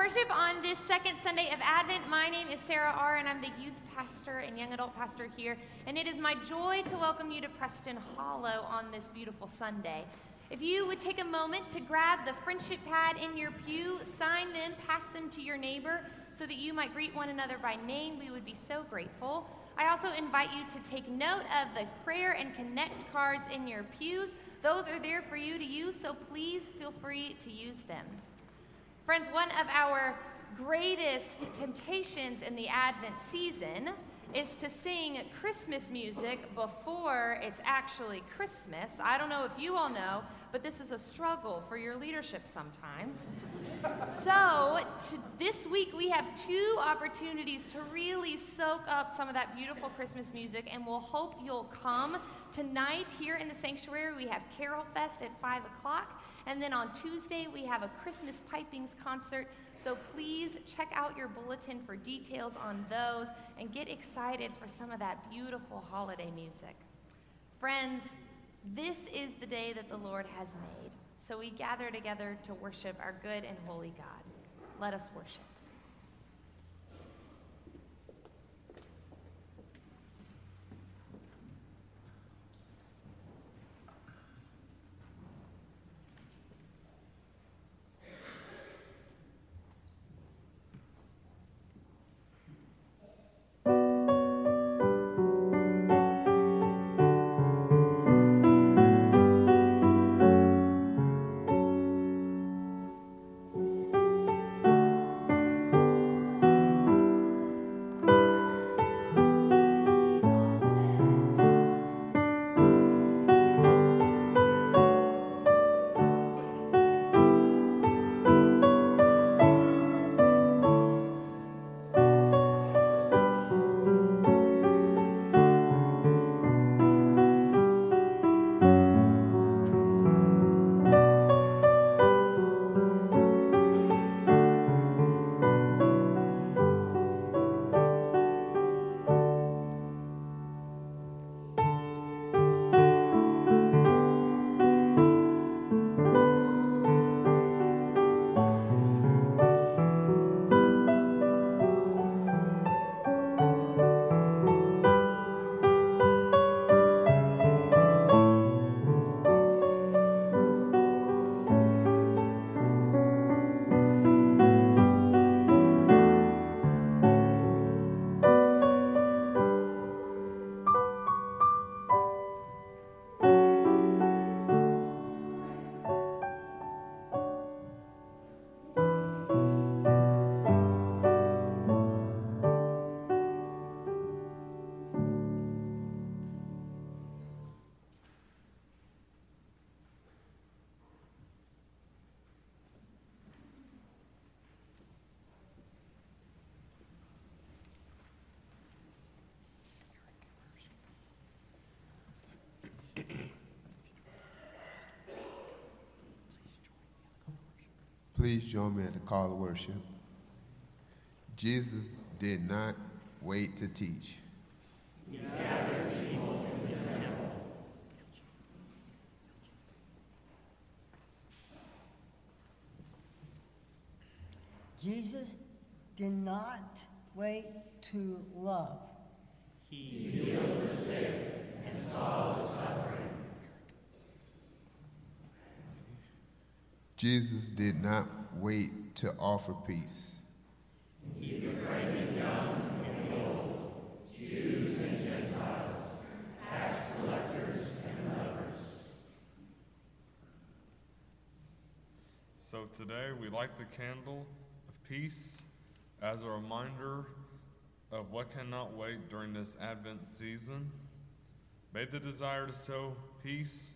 worship on this second Sunday of Advent. My name is Sarah R., and I'm the youth pastor and young adult pastor here. And it is my joy to welcome you to Preston Hollow on this beautiful Sunday. If you would take a moment to grab the friendship pad in your pew, sign them, pass them to your neighbor so that you might greet one another by name, we would be so grateful. I also invite you to take note of the prayer and connect cards in your pews. Those are there for you to use, so please feel free to use them. Friends, one of our greatest temptations in the Advent season is to sing Christmas music before it's actually Christmas. I don't know if you all know, but this is a struggle for your leadership sometimes. so, to, this week we have two opportunities to really soak up some of that beautiful Christmas music, and we'll hope you'll come. Tonight, here in the sanctuary, we have Carol Fest at 5 o'clock, and then on Tuesday, we have a Christmas pipings concert. So please check out your bulletin for details on those and get excited for some of that beautiful holiday music. Friends, this is the day that the Lord has made. So we gather together to worship our good and holy God. Let us worship. Please join me at the call of worship. Jesus did not wait to teach. Jesus did not wait to love. He healed the sick and saw the suffering. Jesus did not wait to offer peace. He befriended young and old, Jews and Gentiles, tax collectors and lepers. So today we light the candle of peace as a reminder of what cannot wait during this Advent season. May the desire to sow peace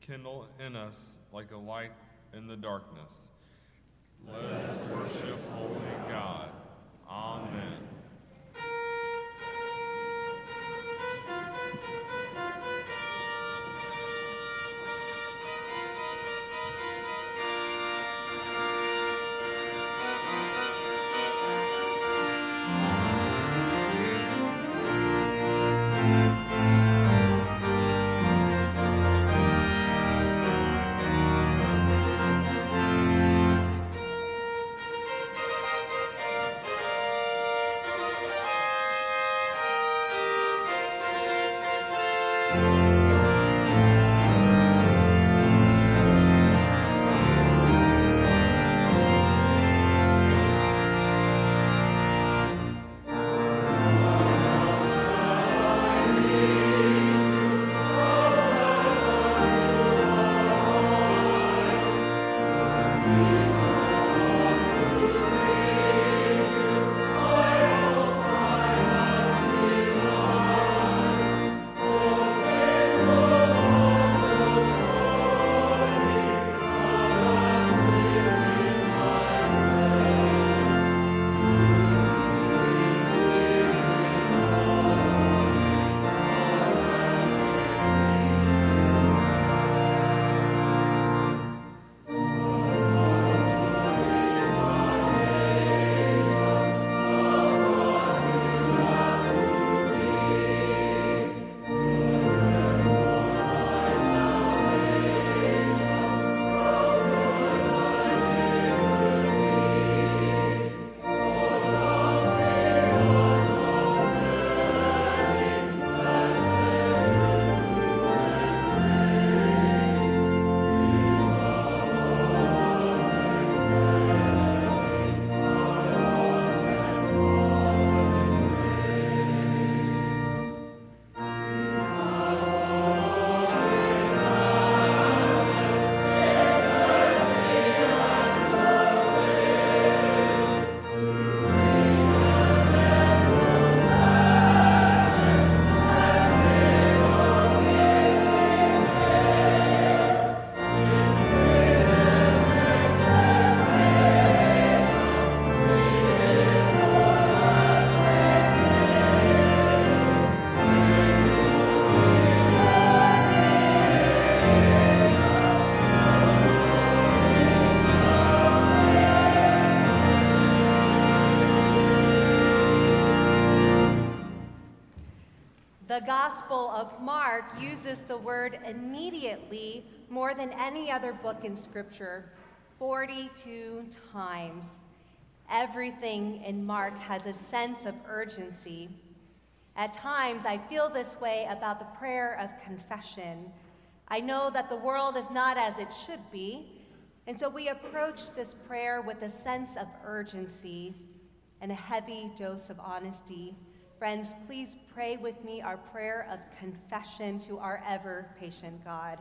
kindle in us like a light in the darkness. Let us worship Holy God. Amen. The Gospel of Mark uses the word immediately more than any other book in Scripture 42 times. Everything in Mark has a sense of urgency. At times, I feel this way about the prayer of confession. I know that the world is not as it should be, and so we approach this prayer with a sense of urgency and a heavy dose of honesty. Friends, please pray with me our prayer of confession to our ever patient God.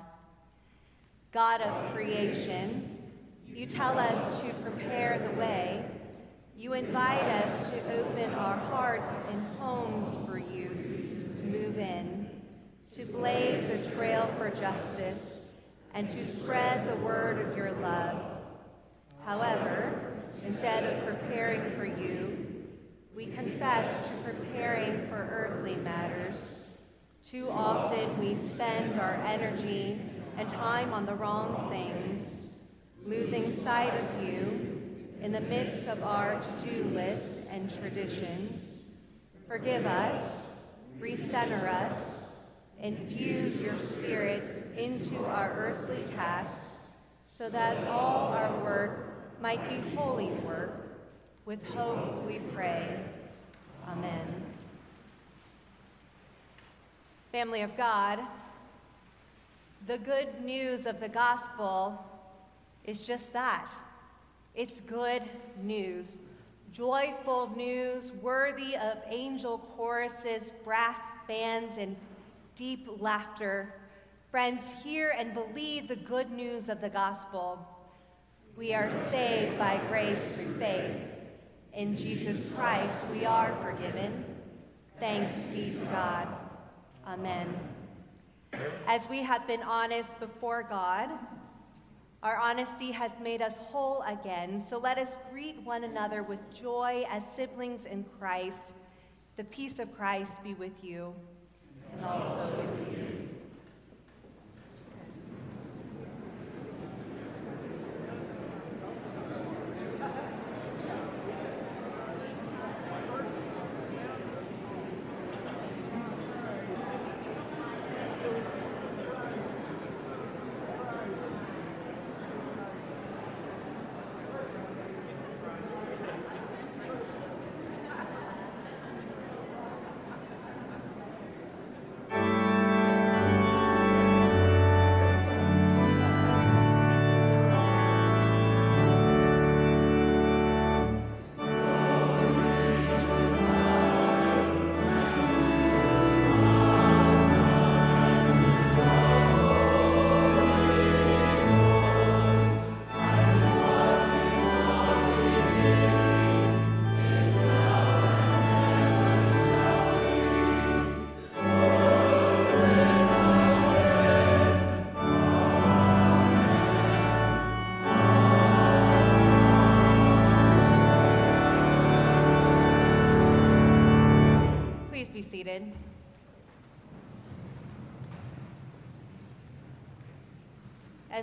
God of creation, you tell us to prepare the way. You invite us to open our hearts and homes for you to move in, to blaze a trail for justice, and to spread the word of your love. However, instead of preparing for you, we confess to preparing for earthly matters. Too often we spend our energy and time on the wrong things, losing sight of you in the midst of our to-do lists and traditions. Forgive us, recenter us, infuse your spirit into our earthly tasks so that all our work might be holy work with hope we pray. Amen. Family of God, the good news of the gospel is just that it's good news. Joyful news, worthy of angel choruses, brass bands, and deep laughter. Friends, hear and believe the good news of the gospel. We are saved by grace through faith. In Jesus Christ, we are forgiven. Thanks be to God. Amen. As we have been honest before God, our honesty has made us whole again. So let us greet one another with joy as siblings in Christ. The peace of Christ be with you and also with you.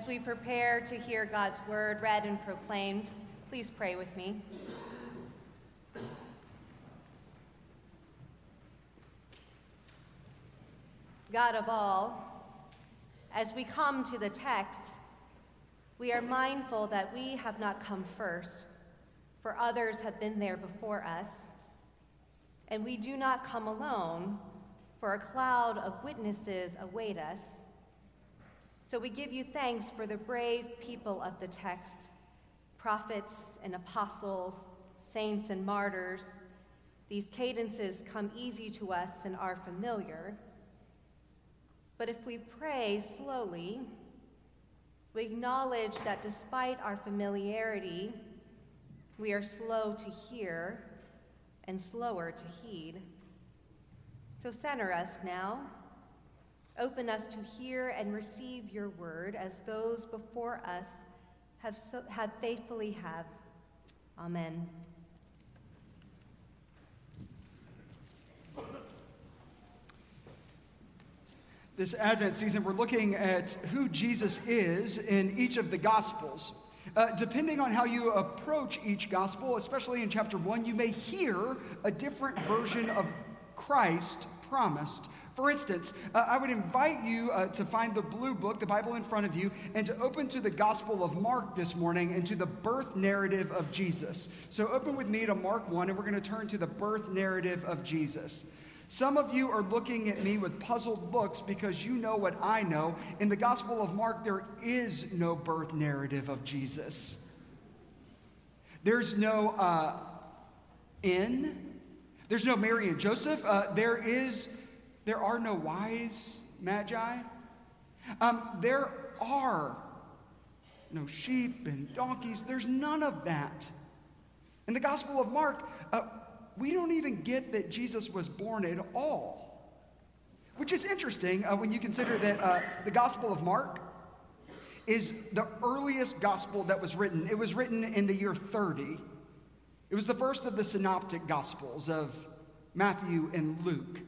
As we prepare to hear God's word read and proclaimed, please pray with me. God of all, as we come to the text, we are mindful that we have not come first, for others have been there before us. And we do not come alone, for a cloud of witnesses await us. So we give you thanks for the brave people of the text prophets and apostles, saints and martyrs. These cadences come easy to us and are familiar. But if we pray slowly, we acknowledge that despite our familiarity, we are slow to hear and slower to heed. So center us now. Open us to hear and receive your word as those before us have, so, have faithfully have. Amen. This Advent season, we're looking at who Jesus is in each of the Gospels. Uh, depending on how you approach each Gospel, especially in chapter one, you may hear a different version of Christ promised. For instance, uh, I would invite you uh, to find the blue book, the Bible in front of you, and to open to the Gospel of Mark this morning and to the birth narrative of Jesus. So open with me to Mark 1, and we're going to turn to the birth narrative of Jesus. Some of you are looking at me with puzzled looks because you know what I know. In the Gospel of Mark, there is no birth narrative of Jesus. There's no uh, inn. There's no Mary and Joseph. Uh, there is there are no wise magi. Um, there are no sheep and donkeys. There's none of that. In the Gospel of Mark, uh, we don't even get that Jesus was born at all, which is interesting uh, when you consider that uh, the Gospel of Mark is the earliest gospel that was written. It was written in the year 30. It was the first of the synoptic gospels of Matthew and Luke.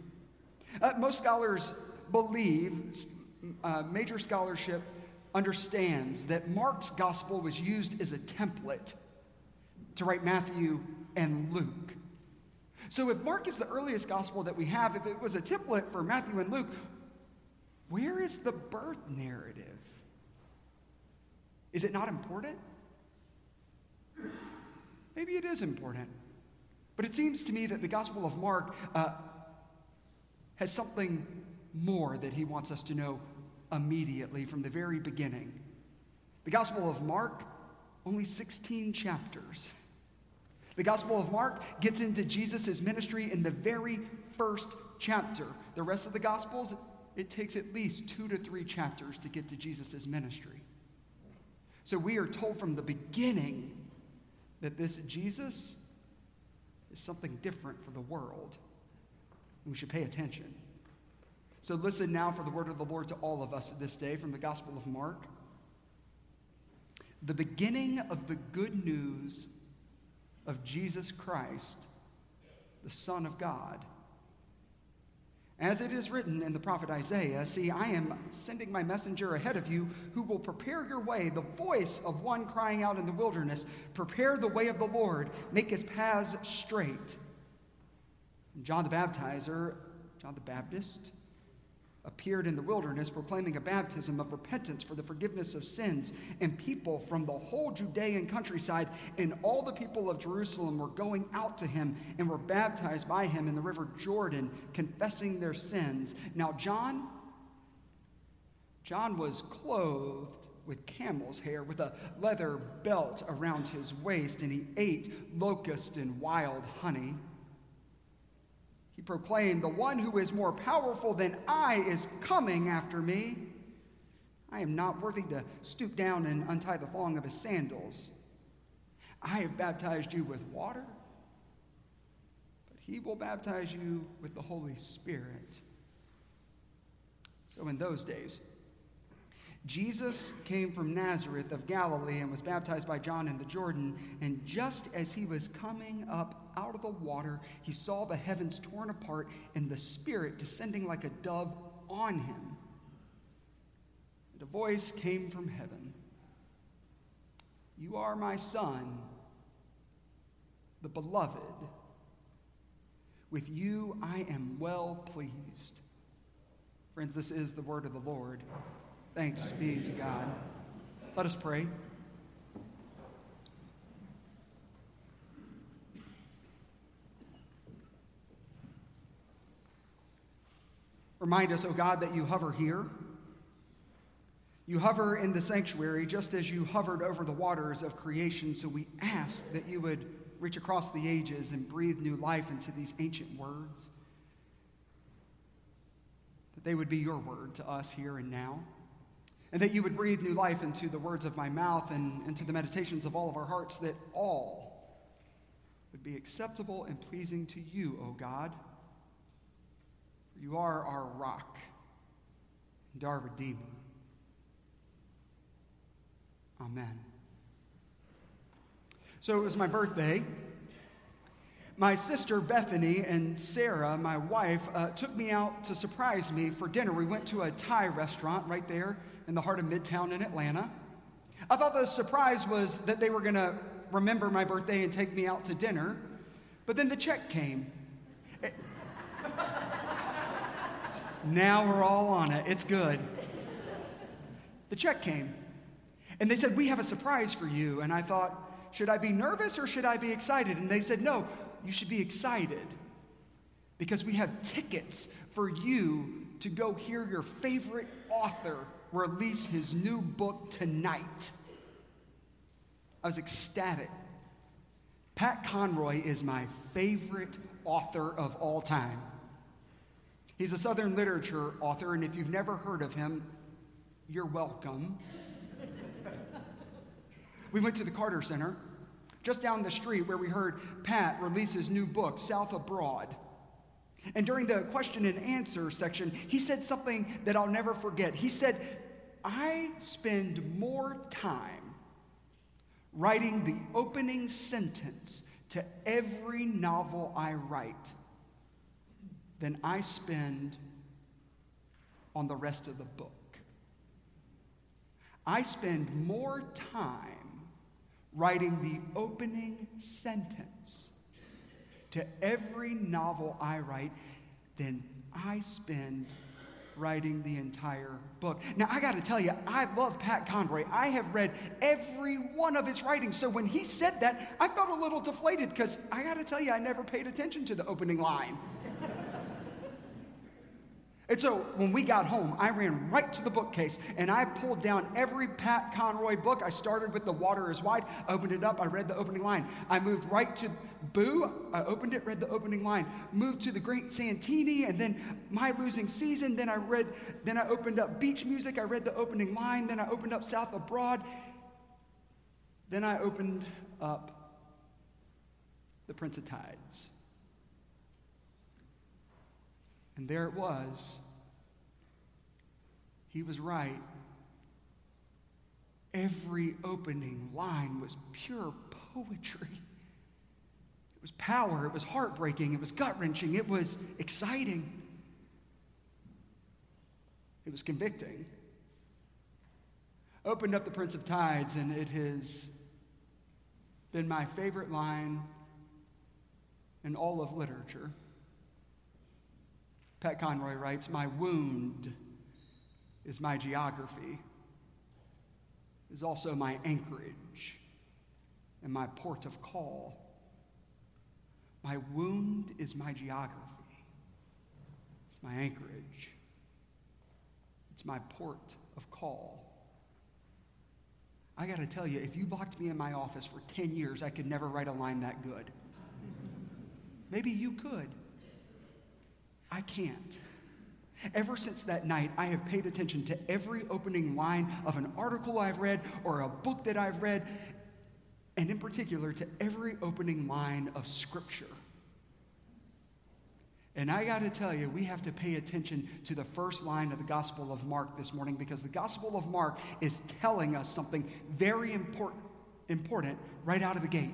Uh, most scholars believe, uh, major scholarship understands that Mark's gospel was used as a template to write Matthew and Luke. So, if Mark is the earliest gospel that we have, if it was a template for Matthew and Luke, where is the birth narrative? Is it not important? Maybe it is important. But it seems to me that the Gospel of Mark uh, has something more that he wants us to know immediately from the very beginning. The Gospel of Mark, only 16 chapters. The Gospel of Mark gets into Jesus' ministry in the very first chapter. The rest of the Gospels, it takes at least two to three chapters to get to Jesus' ministry. So we are told from the beginning that this Jesus is something different for the world. We should pay attention. So listen now for the word of the Lord to all of us this day from the Gospel of Mark. The beginning of the good news of Jesus Christ, the Son of God. As it is written in the prophet Isaiah, see, I am sending my messenger ahead of you who will prepare your way, the voice of one crying out in the wilderness, prepare the way of the Lord, make his paths straight. John the Baptizer, John the Baptist, appeared in the wilderness proclaiming a baptism of repentance for the forgiveness of sins. And people from the whole Judean countryside and all the people of Jerusalem were going out to him and were baptized by him in the river Jordan, confessing their sins. Now, John, John was clothed with camel's hair, with a leather belt around his waist, and he ate locust and wild honey. He proclaimed, The one who is more powerful than I is coming after me. I am not worthy to stoop down and untie the thong of his sandals. I have baptized you with water, but he will baptize you with the Holy Spirit. So in those days, Jesus came from Nazareth of Galilee and was baptized by John in the Jordan. And just as he was coming up out of the water, he saw the heavens torn apart and the Spirit descending like a dove on him. And a voice came from heaven You are my Son, the beloved. With you I am well pleased. Friends, this is the word of the Lord. Thanks be to God. Let us pray. Remind us, O oh God, that you hover here. You hover in the sanctuary just as you hovered over the waters of creation. So we ask that you would reach across the ages and breathe new life into these ancient words, that they would be your word to us here and now and that you would breathe new life into the words of my mouth and into the meditations of all of our hearts, that all would be acceptable and pleasing to you, O God. For you are our rock and our Redeemer. Amen. So it was my birthday. My sister Bethany and Sarah, my wife, uh, took me out to surprise me for dinner. We went to a Thai restaurant right there in the heart of Midtown in Atlanta. I thought the surprise was that they were going to remember my birthday and take me out to dinner, but then the check came. It... now we're all on it. It's good. The check came, and they said, We have a surprise for you. And I thought, Should I be nervous or should I be excited? And they said, No, you should be excited because we have tickets for you to go hear your favorite author release his new book tonight. I was ecstatic. Pat Conroy is my favorite author of all time. He's a Southern literature author, and if you've never heard of him, you're welcome. we went to the Carter Center, just down the street where we heard Pat release his new book, South of Broad. And during the question and answer section, he said something that I'll never forget. He said, I spend more time writing the opening sentence to every novel I write than I spend on the rest of the book. I spend more time writing the opening sentence to every novel I write than I spend writing the entire book. Now, I got to tell you, I love Pat Conroy. I have read every one of his writings. So when he said that, I felt a little deflated because I got to tell you, I never paid attention to the opening line. And so when we got home, I ran right to the bookcase and I pulled down every Pat Conroy book. I started with The Water is Wide, opened it up, I read the opening line. I moved right to Boo, I opened it, read the opening line. Moved to The Great Santini and then My Losing Season. Then I read, then I opened up Beach Music, I read the opening line. Then I opened up South of Broad. Then I opened up The Prince of Tides. And there it was. He was right. Every opening line was pure poetry. It was power, it was heartbreaking, it was gut wrenching, it was exciting, it was convicting. Opened up the Prince of Tides, and it has been my favorite line in all of literature. Pat Conroy writes, My wound is my geography, is also my anchorage and my port of call. My wound is my geography, it's my anchorage, it's my port of call. I got to tell you, if you locked me in my office for 10 years, I could never write a line that good. Maybe you could. I can't. Ever since that night, I have paid attention to every opening line of an article I've read or a book that I've read, and in particular to every opening line of Scripture. And I got to tell you, we have to pay attention to the first line of the Gospel of Mark this morning because the Gospel of Mark is telling us something very important, important right out of the gate.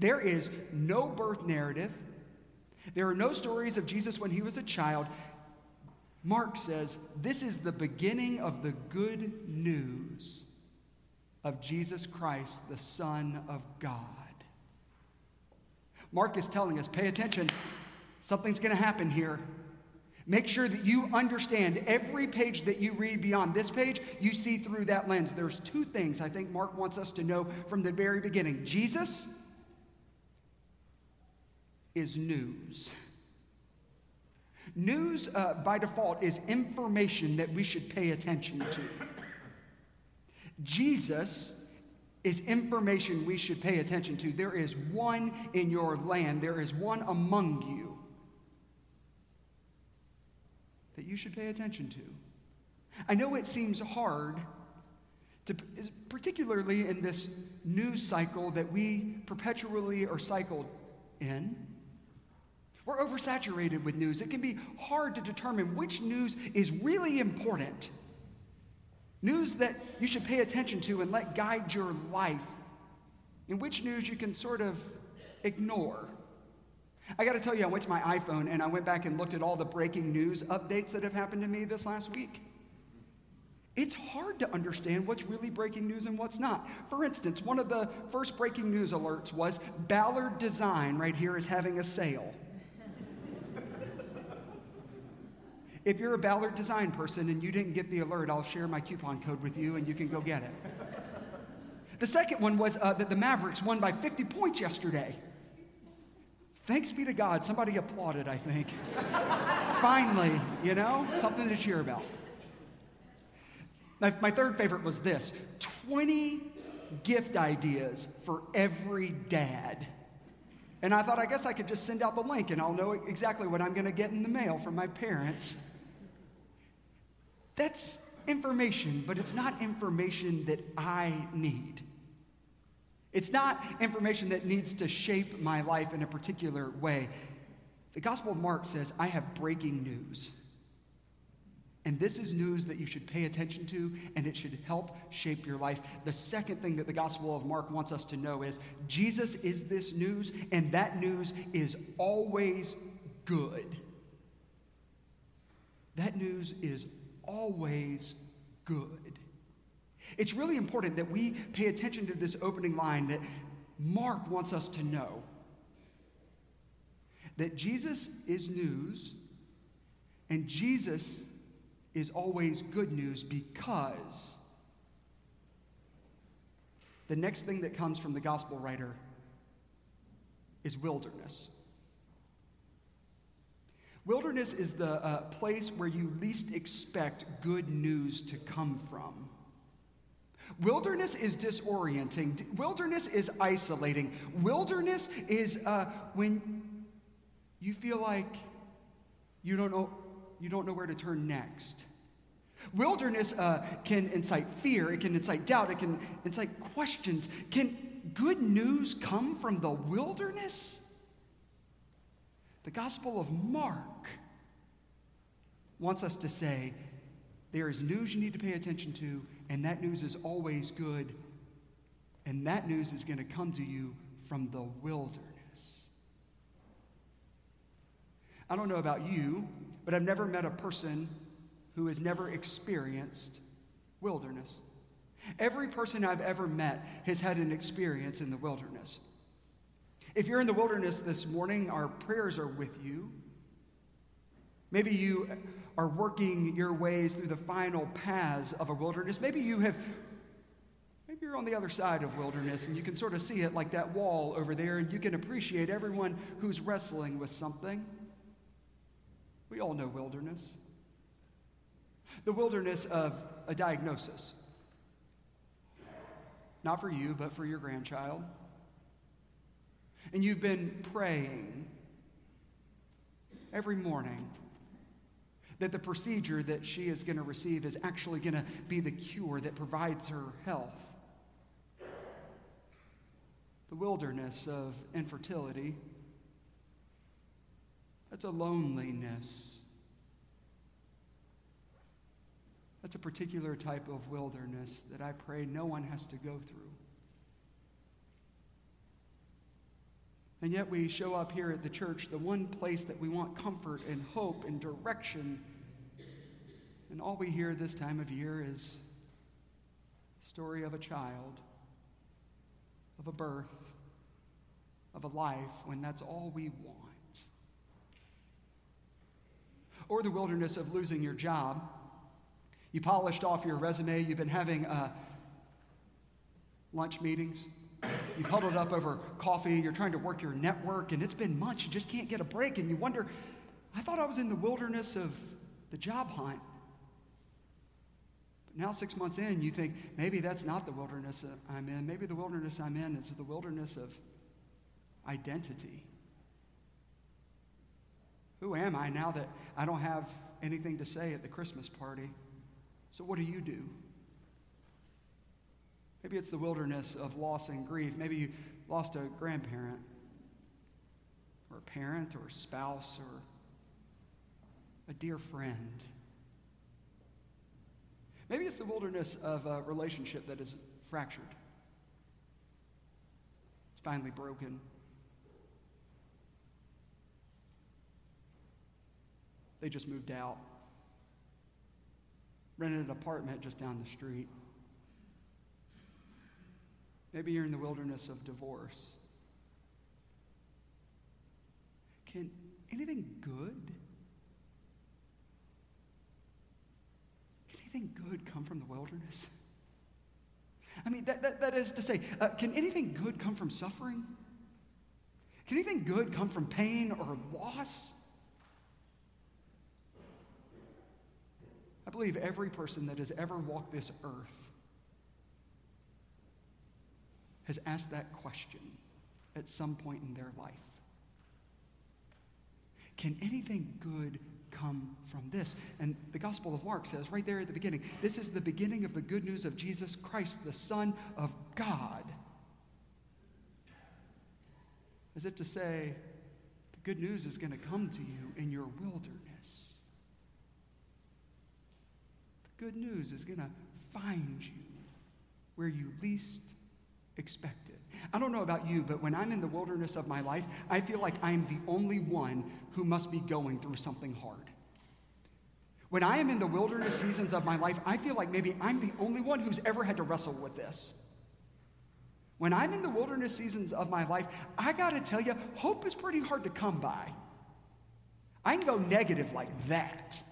There is no birth narrative, there are no stories of Jesus when he was a child. Mark says this is the beginning of the good news of Jesus Christ, the Son of God. Mark is telling us pay attention, something's going to happen here. Make sure that you understand every page that you read beyond this page, you see through that lens. There's two things I think Mark wants us to know from the very beginning Jesus is news. News, uh, by default, is information that we should pay attention to. Jesus is information we should pay attention to. There is one in your land, there is one among you that you should pay attention to. I know it seems hard, to, particularly in this news cycle that we perpetually are cycled in. We're oversaturated with news. It can be hard to determine which news is really important. News that you should pay attention to and let guide your life, and which news you can sort of ignore. I got to tell you, I went to my iPhone and I went back and looked at all the breaking news updates that have happened to me this last week. It's hard to understand what's really breaking news and what's not. For instance, one of the first breaking news alerts was Ballard Design right here is having a sale. If you're a Ballard design person and you didn't get the alert, I'll share my coupon code with you and you can go get it. The second one was uh, that the Mavericks won by 50 points yesterday. Thanks be to God, somebody applauded, I think. Finally, you know, something to cheer about. My, my third favorite was this 20 gift ideas for every dad. And I thought, I guess I could just send out the link and I'll know exactly what I'm going to get in the mail from my parents. That's information, but it's not information that I need. It's not information that needs to shape my life in a particular way. The Gospel of Mark says, I have breaking news. And this is news that you should pay attention to, and it should help shape your life. The second thing that the Gospel of Mark wants us to know is Jesus is this news, and that news is always good. That news is always good. It's really important that we pay attention to this opening line that Mark wants us to know that Jesus is news and Jesus is always good news because the next thing that comes from the gospel writer is wilderness. Wilderness is the uh, place where you least expect good news to come from. Wilderness is disorienting. Wilderness is isolating. Wilderness is uh, when you feel like you don't know, you don't know where to turn next. Wilderness uh, can incite fear, it can incite doubt, it can incite questions. Can good news come from the wilderness? The Gospel of Mark wants us to say there is news you need to pay attention to, and that news is always good, and that news is going to come to you from the wilderness. I don't know about you, but I've never met a person who has never experienced wilderness. Every person I've ever met has had an experience in the wilderness. If you're in the wilderness this morning, our prayers are with you. Maybe you are working your ways through the final paths of a wilderness. Maybe you have maybe you're on the other side of wilderness and you can sort of see it like that wall over there and you can appreciate everyone who's wrestling with something. We all know wilderness. The wilderness of a diagnosis. Not for you, but for your grandchild and you've been praying every morning that the procedure that she is going to receive is actually going to be the cure that provides her health. The wilderness of infertility. That's a loneliness. That's a particular type of wilderness that I pray no one has to go through. And yet we show up here at the church, the one place that we want comfort and hope and direction. And all we hear this time of year is the story of a child, of a birth, of a life, when that's all we want. Or the wilderness of losing your job. You polished off your resume, you've been having uh, lunch meetings You've huddled up over coffee, you're trying to work your network, and it's been months, you just can't get a break, and you wonder, I thought I was in the wilderness of the job hunt. But now, six months in, you think, maybe that's not the wilderness I'm in. Maybe the wilderness I'm in is the wilderness of identity. Who am I now that I don't have anything to say at the Christmas party? So, what do you do? Maybe it's the wilderness of loss and grief. Maybe you lost a grandparent, or a parent, or a spouse, or a dear friend. Maybe it's the wilderness of a relationship that is fractured. It's finally broken. They just moved out, rented an apartment just down the street. Maybe you're in the wilderness of divorce. Can anything good, can anything good come from the wilderness? I mean, that, that, that is to say, uh, can anything good come from suffering? Can anything good come from pain or loss? I believe every person that has ever walked this earth has asked that question at some point in their life. Can anything good come from this? And the Gospel of Mark says right there at the beginning this is the beginning of the good news of Jesus Christ, the Son of God. As if to say, the good news is going to come to you in your wilderness. The good news is going to find you where you least expected. I don't know about you, but when I'm in the wilderness of my life, I feel like I'm the only one who must be going through something hard. When I am in the wilderness seasons of my life, I feel like maybe I'm the only one who's ever had to wrestle with this. When I'm in the wilderness seasons of my life, I got to tell you, hope is pretty hard to come by. I can go negative like that.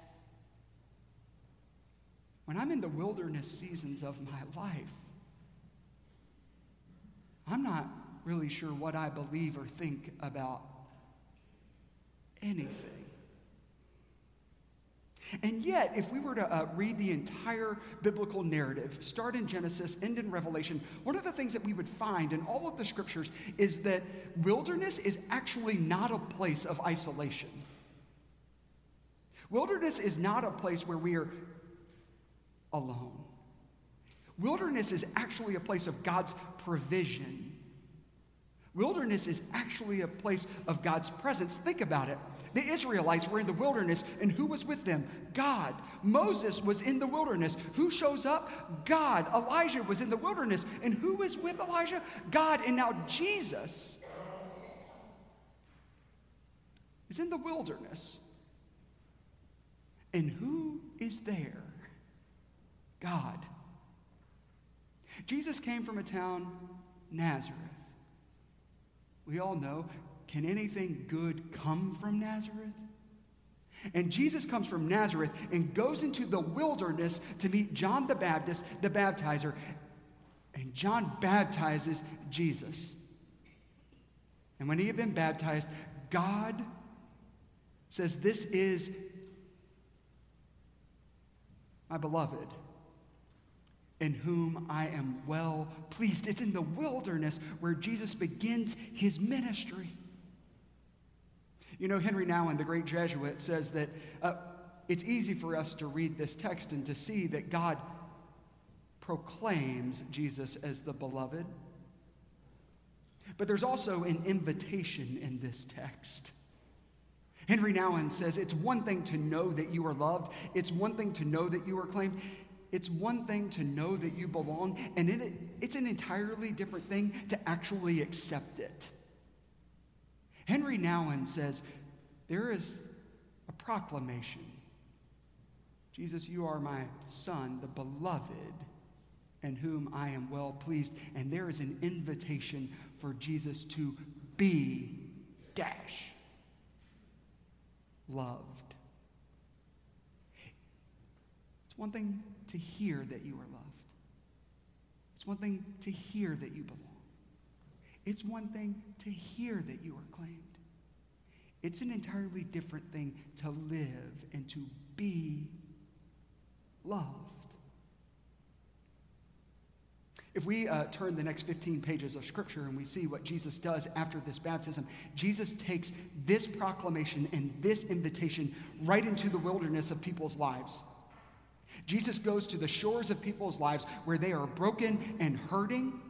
When I'm in the wilderness seasons of my life, I'm not really sure what I believe or think about anything. And yet, if we were to uh, read the entire biblical narrative, start in Genesis, end in Revelation, one of the things that we would find in all of the scriptures is that wilderness is actually not a place of isolation. Wilderness is not a place where we are alone. Wilderness is actually a place of God's provision. Wilderness is actually a place of God's presence. Think about it. The Israelites were in the wilderness, and who was with them? God. Moses was in the wilderness. Who shows up? God. Elijah was in the wilderness, and who was with Elijah? God. And now Jesus is in the wilderness. And who is there? God. Jesus came from a town, Nazareth. We all know, can anything good come from Nazareth? And Jesus comes from Nazareth and goes into the wilderness to meet John the Baptist, the baptizer. And John baptizes Jesus. And when he had been baptized, God says, This is my beloved in whom I am well pleased. It's in the wilderness where Jesus begins his ministry. You know, Henri Nouwen, the great Jesuit, says that uh, it's easy for us to read this text and to see that God proclaims Jesus as the beloved. But there's also an invitation in this text. Henri Nouwen says it's one thing to know that you are loved, it's one thing to know that you are claimed, it's one thing to know that you belong, and it, it's an entirely different thing to actually accept it. Henri Nouwen says there is a proclamation Jesus, you are my son, the beloved, in whom I am well pleased. And there is an invitation for Jesus to be dash loved. It's one thing to hear that you are loved. It's one thing to hear that you belong. It's one thing to hear that you are claimed. It's an entirely different thing to live and to be loved. If we uh, turn the next 15 pages of Scripture and we see what Jesus does after this baptism, Jesus takes this proclamation and this invitation right into the wilderness of people's lives. Jesus goes to the shores of people's lives where they are broken and hurting.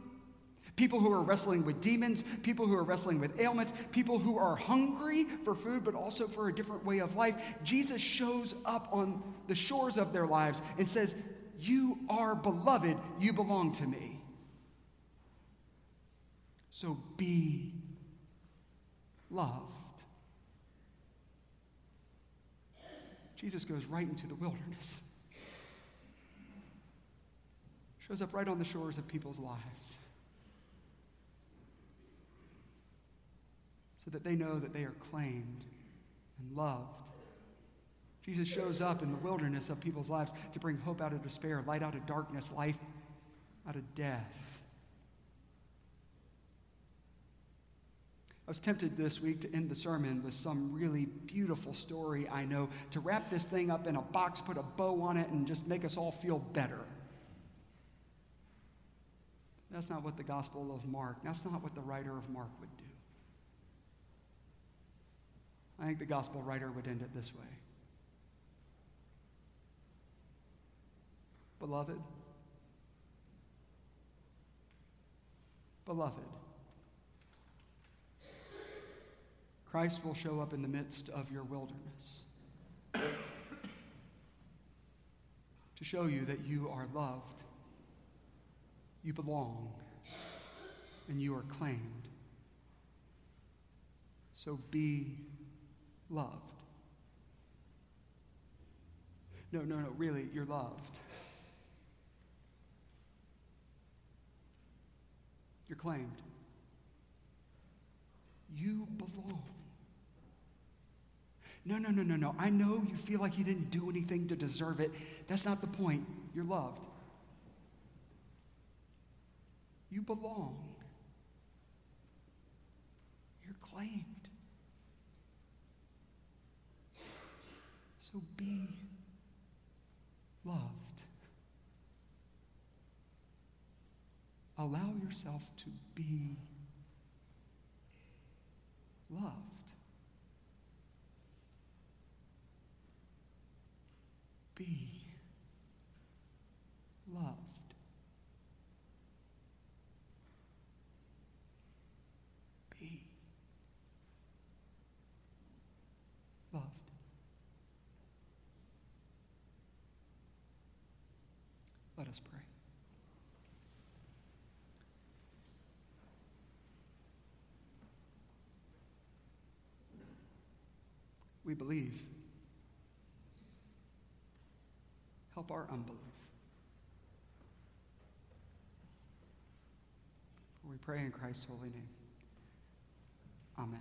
People who are wrestling with demons, people who are wrestling with ailments, people who are hungry for food but also for a different way of life. Jesus shows up on the shores of their lives and says, You are beloved, you belong to me. So be loved. Jesus goes right into the wilderness, shows up right on the shores of people's lives. So that they know that they are claimed and loved. Jesus shows up in the wilderness of people's lives to bring hope out of despair, light out of darkness, life out of death. I was tempted this week to end the sermon with some really beautiful story I know, to wrap this thing up in a box, put a bow on it, and just make us all feel better. That's not what the Gospel of Mark, that's not what the writer of Mark would do. I think the Gospel writer would end it this way Beloved, beloved, Christ will show up in the midst of your wilderness to show you that you are loved, you belong, and you are claimed. So be loved. No, no, no, really, you're loved. You're claimed. You belong. No, no, no, no, no. I know you feel like you didn't do anything to deserve it. That's not the point. You're loved. You belong. You're claimed. So be loved. Allow yourself to be loved. Be loved. Be loved. Let us pray. We believe. Help our unbelief. We pray in Christ's holy name. Amen.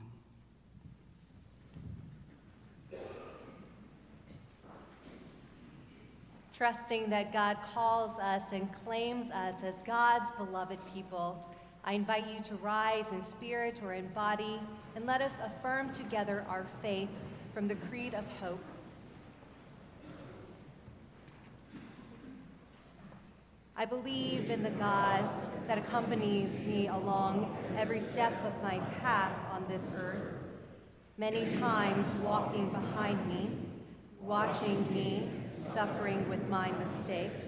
Trusting that God calls us and claims us as God's beloved people, I invite you to rise in spirit or in body and let us affirm together our faith from the Creed of Hope. I believe in the God that accompanies me along every step of my path on this earth, many times walking behind me, watching me, suffering with my mistakes,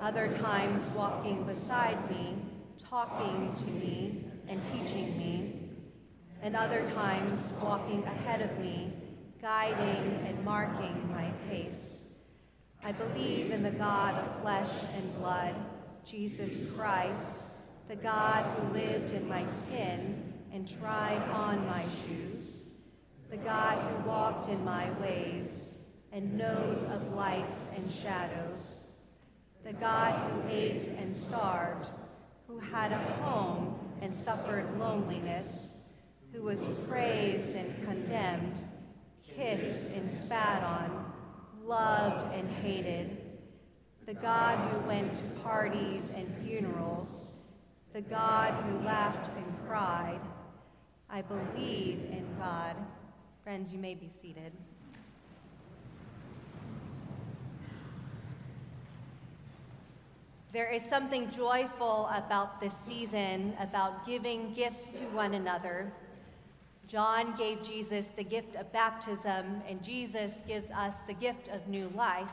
other times walking beside me, talking to me and teaching me, and other times walking ahead of me, guiding and marking my pace. I believe in the God of flesh and blood, Jesus Christ, the God who lived in my skin and tried on my shoes, the God who walked in my ways and knows of lights and shadows, the God who ate and starved, who had a home and suffered loneliness, who was praised and condemned, kissed and spat on, loved and hated, the God who went to parties and funerals, the God who laughed and cried. I believe in God. Friends, you may be seated. There is something joyful about this season, about giving gifts to one another. John gave Jesus the gift of baptism, and Jesus gives us the gift of new life.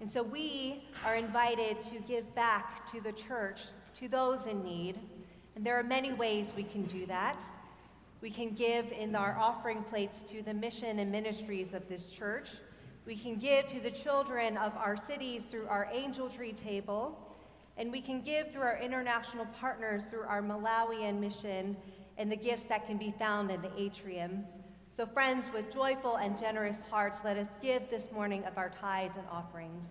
And so we are invited to give back to the church, to those in need. And there are many ways we can do that. We can give in our offering plates to the mission and ministries of this church. We can give to the children of our cities through our angel tree table. And we can give through our international partners through our Malawian mission and the gifts that can be found in the atrium. So, friends, with joyful and generous hearts, let us give this morning of our tithes and offerings.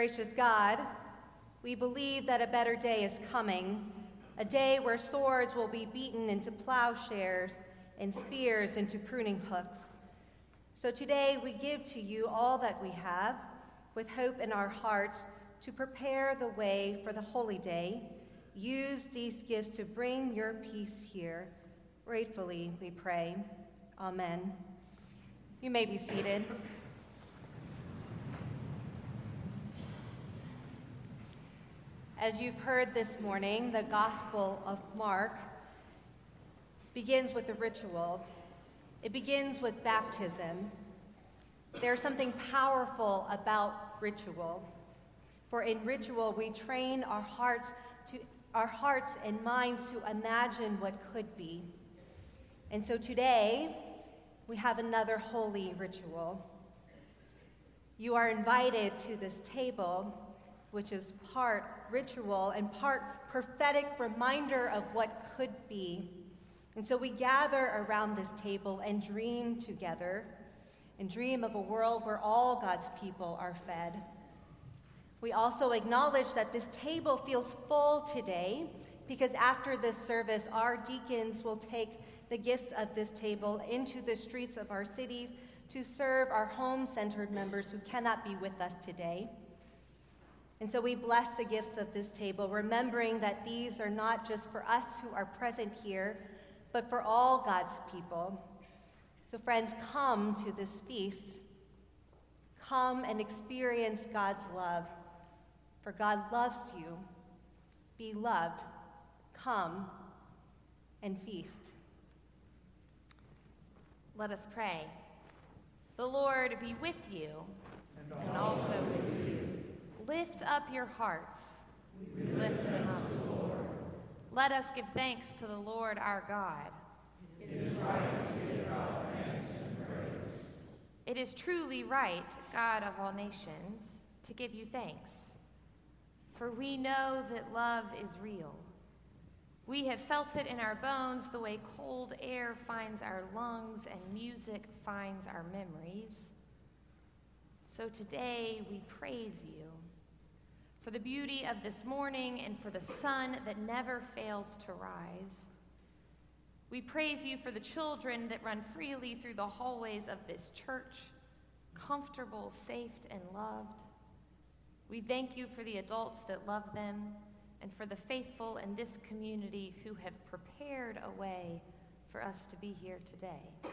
Gracious God, we believe that a better day is coming, a day where swords will be beaten into plowshares and spears into pruning hooks. So today we give to you all that we have, with hope in our hearts, to prepare the way for the holy day. Use these gifts to bring your peace here. Gratefully we pray. Amen. You may be seated. As you've heard this morning, the Gospel of Mark begins with a ritual. It begins with baptism. There's something powerful about ritual. For in ritual, we train our hearts, to, our hearts and minds to imagine what could be. And so today, we have another holy ritual. You are invited to this table which is part ritual and part prophetic reminder of what could be. And so we gather around this table and dream together and dream of a world where all God's people are fed. We also acknowledge that this table feels full today because after this service, our deacons will take the gifts of this table into the streets of our cities to serve our home centered members who cannot be with us today. And so we bless the gifts of this table, remembering that these are not just for us who are present here, but for all God's people. So, friends, come to this feast. Come and experience God's love, for God loves you. Be loved. Come and feast. Let us pray. The Lord be with you and also with you. Lift up your hearts. Lift them up. Let us give thanks to the Lord our God. It is right to give God thanks and praise. It is truly right, God of all nations, to give you thanks. For we know that love is real. We have felt it in our bones the way cold air finds our lungs and music finds our memories. So today we praise you for the beauty of this morning and for the sun that never fails to rise. We praise you for the children that run freely through the hallways of this church, comfortable, safe, and loved. We thank you for the adults that love them and for the faithful in this community who have prepared a way for us to be here today,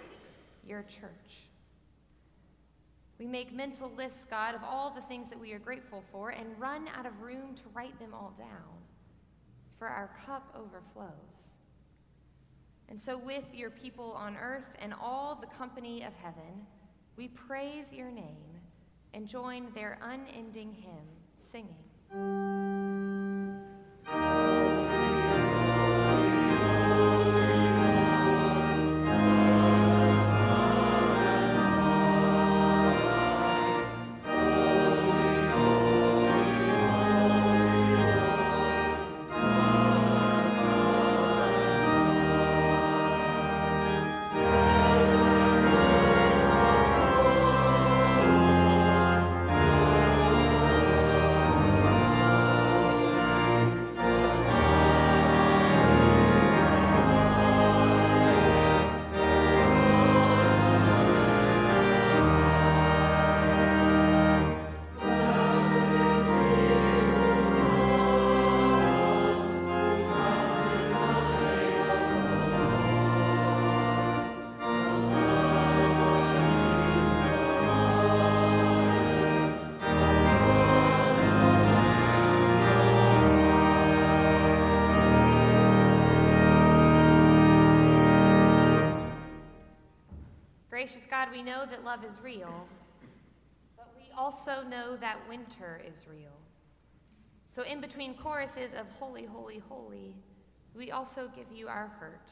your church. We make mental lists, God, of all the things that we are grateful for and run out of room to write them all down, for our cup overflows. And so, with your people on earth and all the company of heaven, we praise your name and join their unending hymn, singing. Also know that winter is real. So, in between choruses of Holy, Holy, Holy, we also give you our hurt.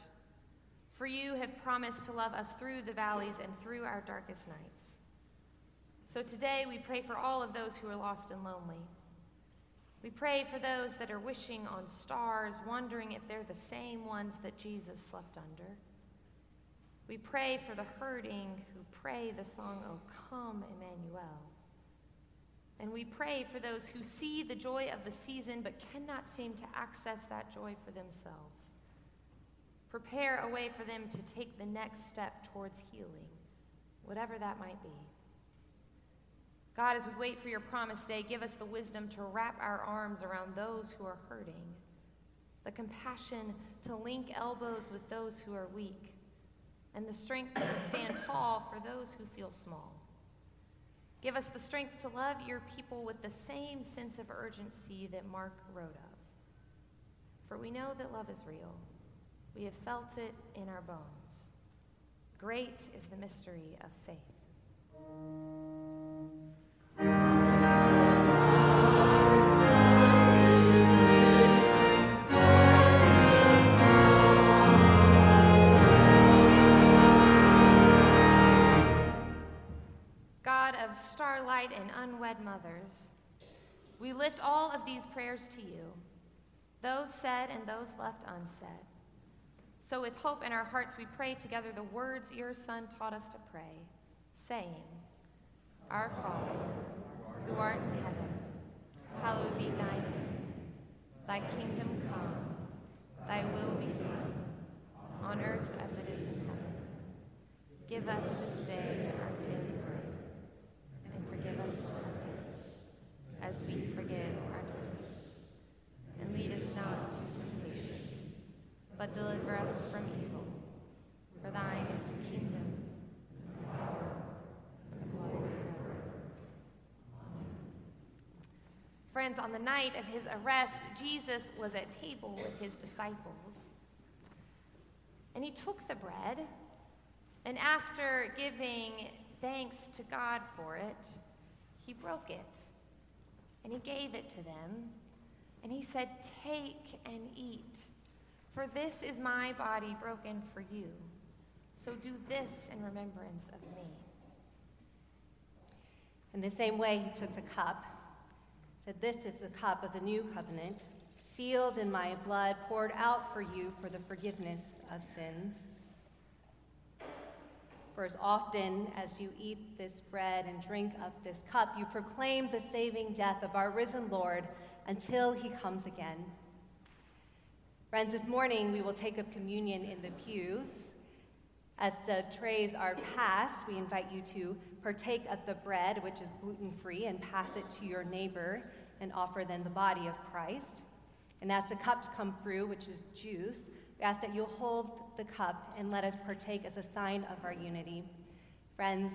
For you have promised to love us through the valleys and through our darkest nights. So today we pray for all of those who are lost and lonely. We pray for those that are wishing on stars, wondering if they're the same ones that Jesus slept under. We pray for the hurting who pray the song, O come, Emmanuel. And we pray for those who see the joy of the season but cannot seem to access that joy for themselves. Prepare a way for them to take the next step towards healing, whatever that might be. God, as we wait for your promise day, give us the wisdom to wrap our arms around those who are hurting, the compassion to link elbows with those who are weak, and the strength to stand tall for those who feel small. Give us the strength to love your people with the same sense of urgency that Mark wrote of. For we know that love is real. We have felt it in our bones. Great is the mystery of faith. Lift all of these prayers to you, those said and those left unsaid. So, with hope in our hearts, we pray together the words your Son taught us to pray, saying, Our Father, who art in heaven, hallowed be thy name. Thy kingdom come, thy will be done, on earth as it is in heaven. Give us this day our daily bread, and forgive us as we forgive our debtors. And lead us not into temptation, but deliver us from evil. For thine is the kingdom, and the power, and the glory forever. Friends, on the night of his arrest, Jesus was at table with his disciples. And he took the bread, and after giving thanks to God for it, he broke it, and he gave it to them, and he said, Take and eat, for this is my body broken for you. So do this in remembrance of me. In the same way, he took the cup, said, This is the cup of the new covenant, sealed in my blood, poured out for you for the forgiveness of sins. For as often as you eat this bread and drink of this cup, you proclaim the saving death of our risen Lord until he comes again. Friends, this morning we will take up communion in the pews. As the trays are passed, we invite you to partake of the bread, which is gluten free, and pass it to your neighbor and offer then the body of Christ. And as the cups come through, which is juice, we ask that you hold the cup and let us partake as a sign of our unity. Friends,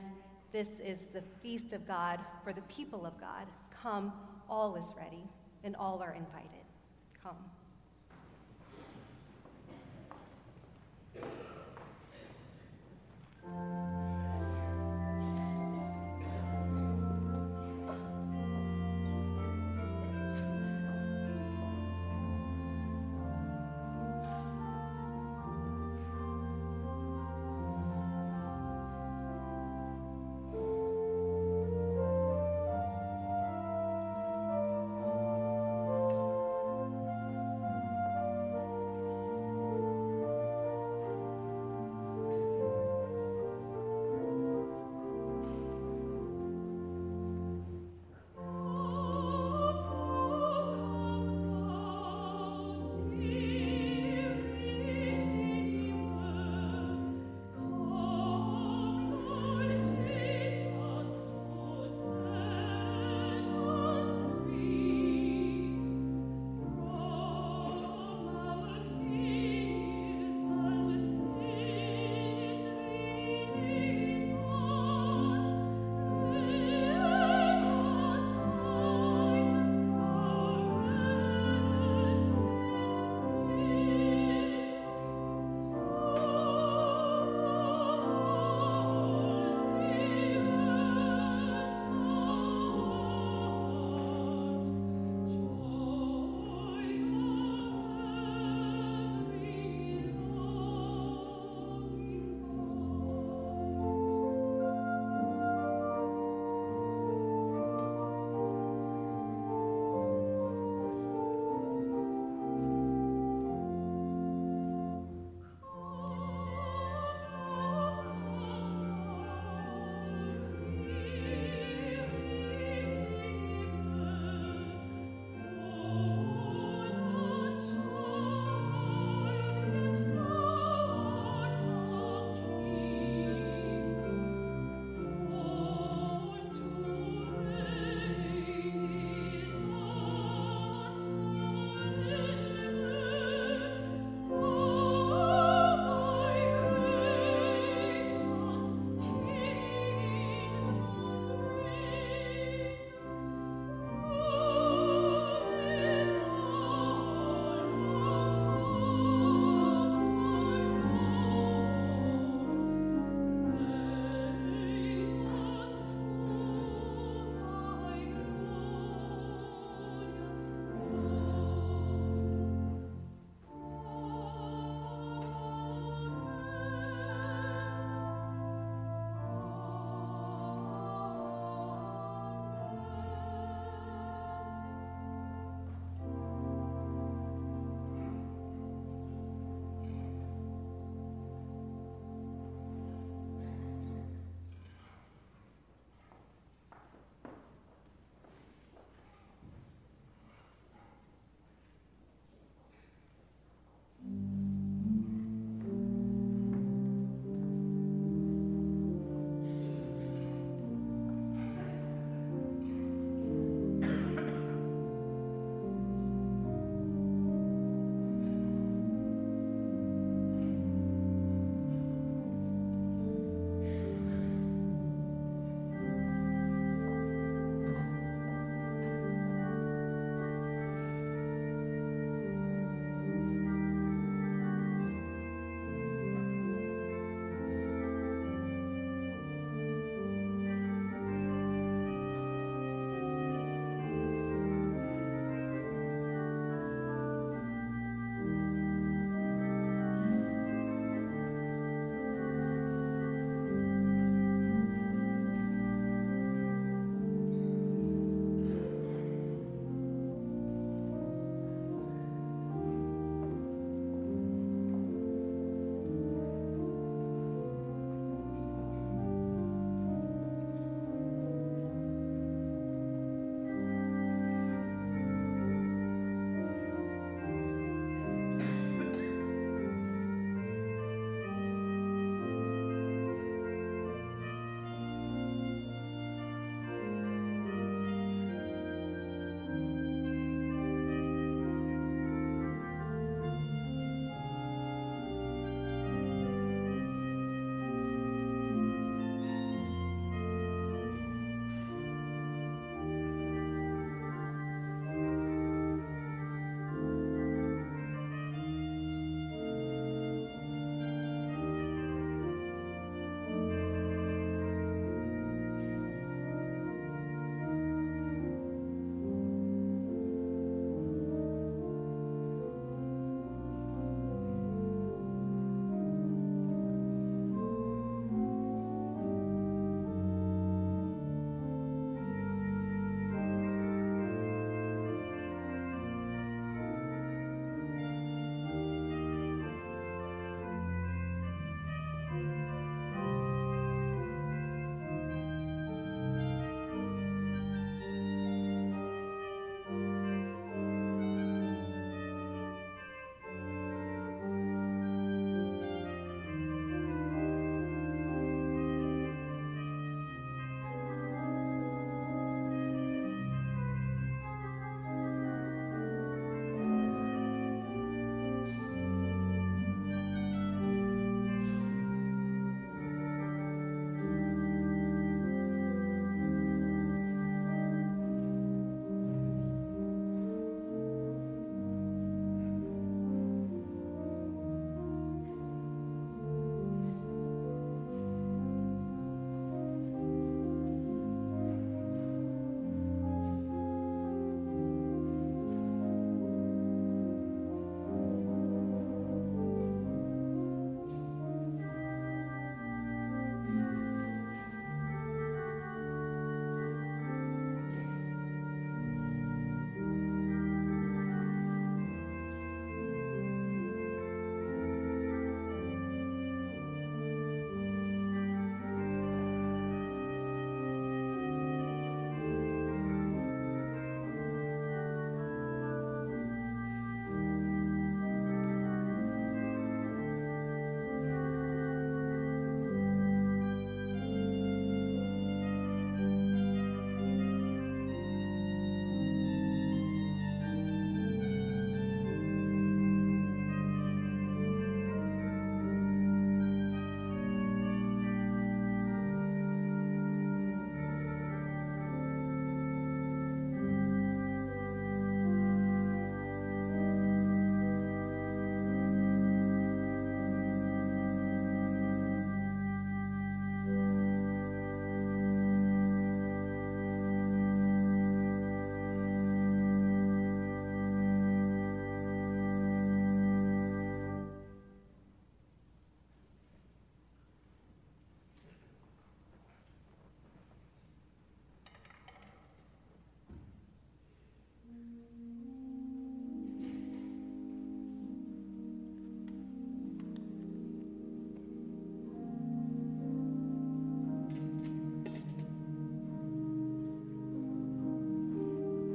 this is the feast of God for the people of God. Come, all is ready, and all are invited. Come.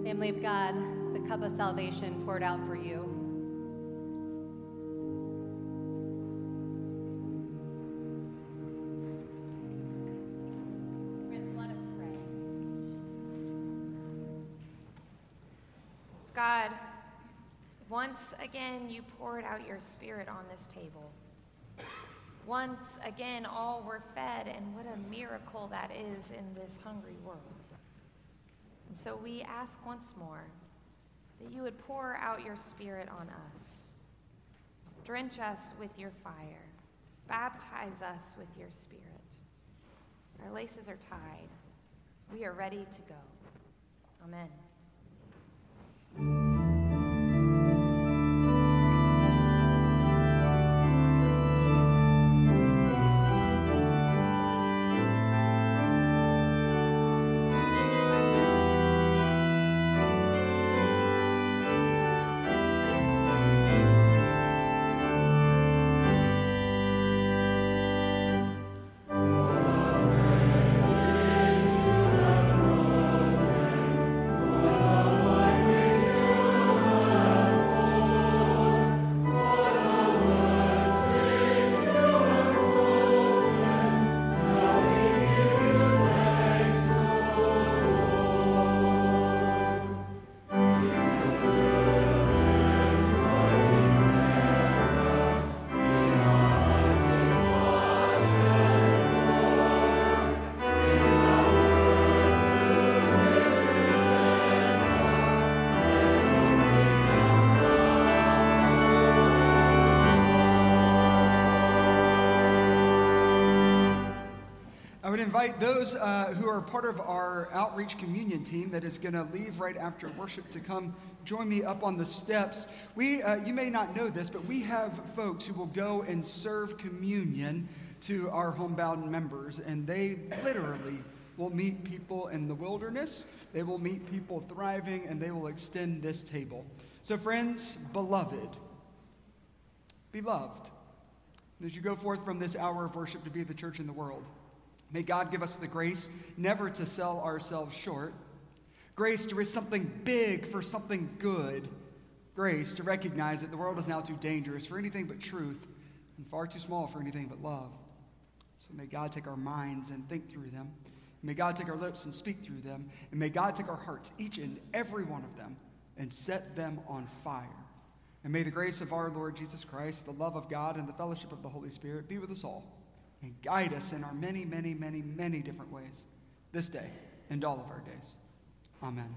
Family of God, the cup of salvation poured out for you. Friends, let us pray. God, once again you poured out your spirit on this table. Once again, all were fed, and what a miracle that is in this hungry world. And so we ask once more that you would pour out your spirit on us. Drench us with your fire. Baptize us with your spirit. Our laces are tied. We are ready to go. Amen. Would invite those uh, who are part of our outreach communion team that is going to leave right after worship to come join me up on the steps. We, uh, you may not know this, but we have folks who will go and serve communion to our homebound members, and they literally will meet people in the wilderness. They will meet people thriving, and they will extend this table. So, friends, beloved, beloved, as you go forth from this hour of worship to be the church in the world, May God give us the grace never to sell ourselves short, grace to risk something big for something good, grace to recognize that the world is now too dangerous for anything but truth and far too small for anything but love. So may God take our minds and think through them. May God take our lips and speak through them. And may God take our hearts, each and every one of them, and set them on fire. And may the grace of our Lord Jesus Christ, the love of God, and the fellowship of the Holy Spirit be with us all and guide us in our many, many, many, many different ways this day and all of our days. Amen.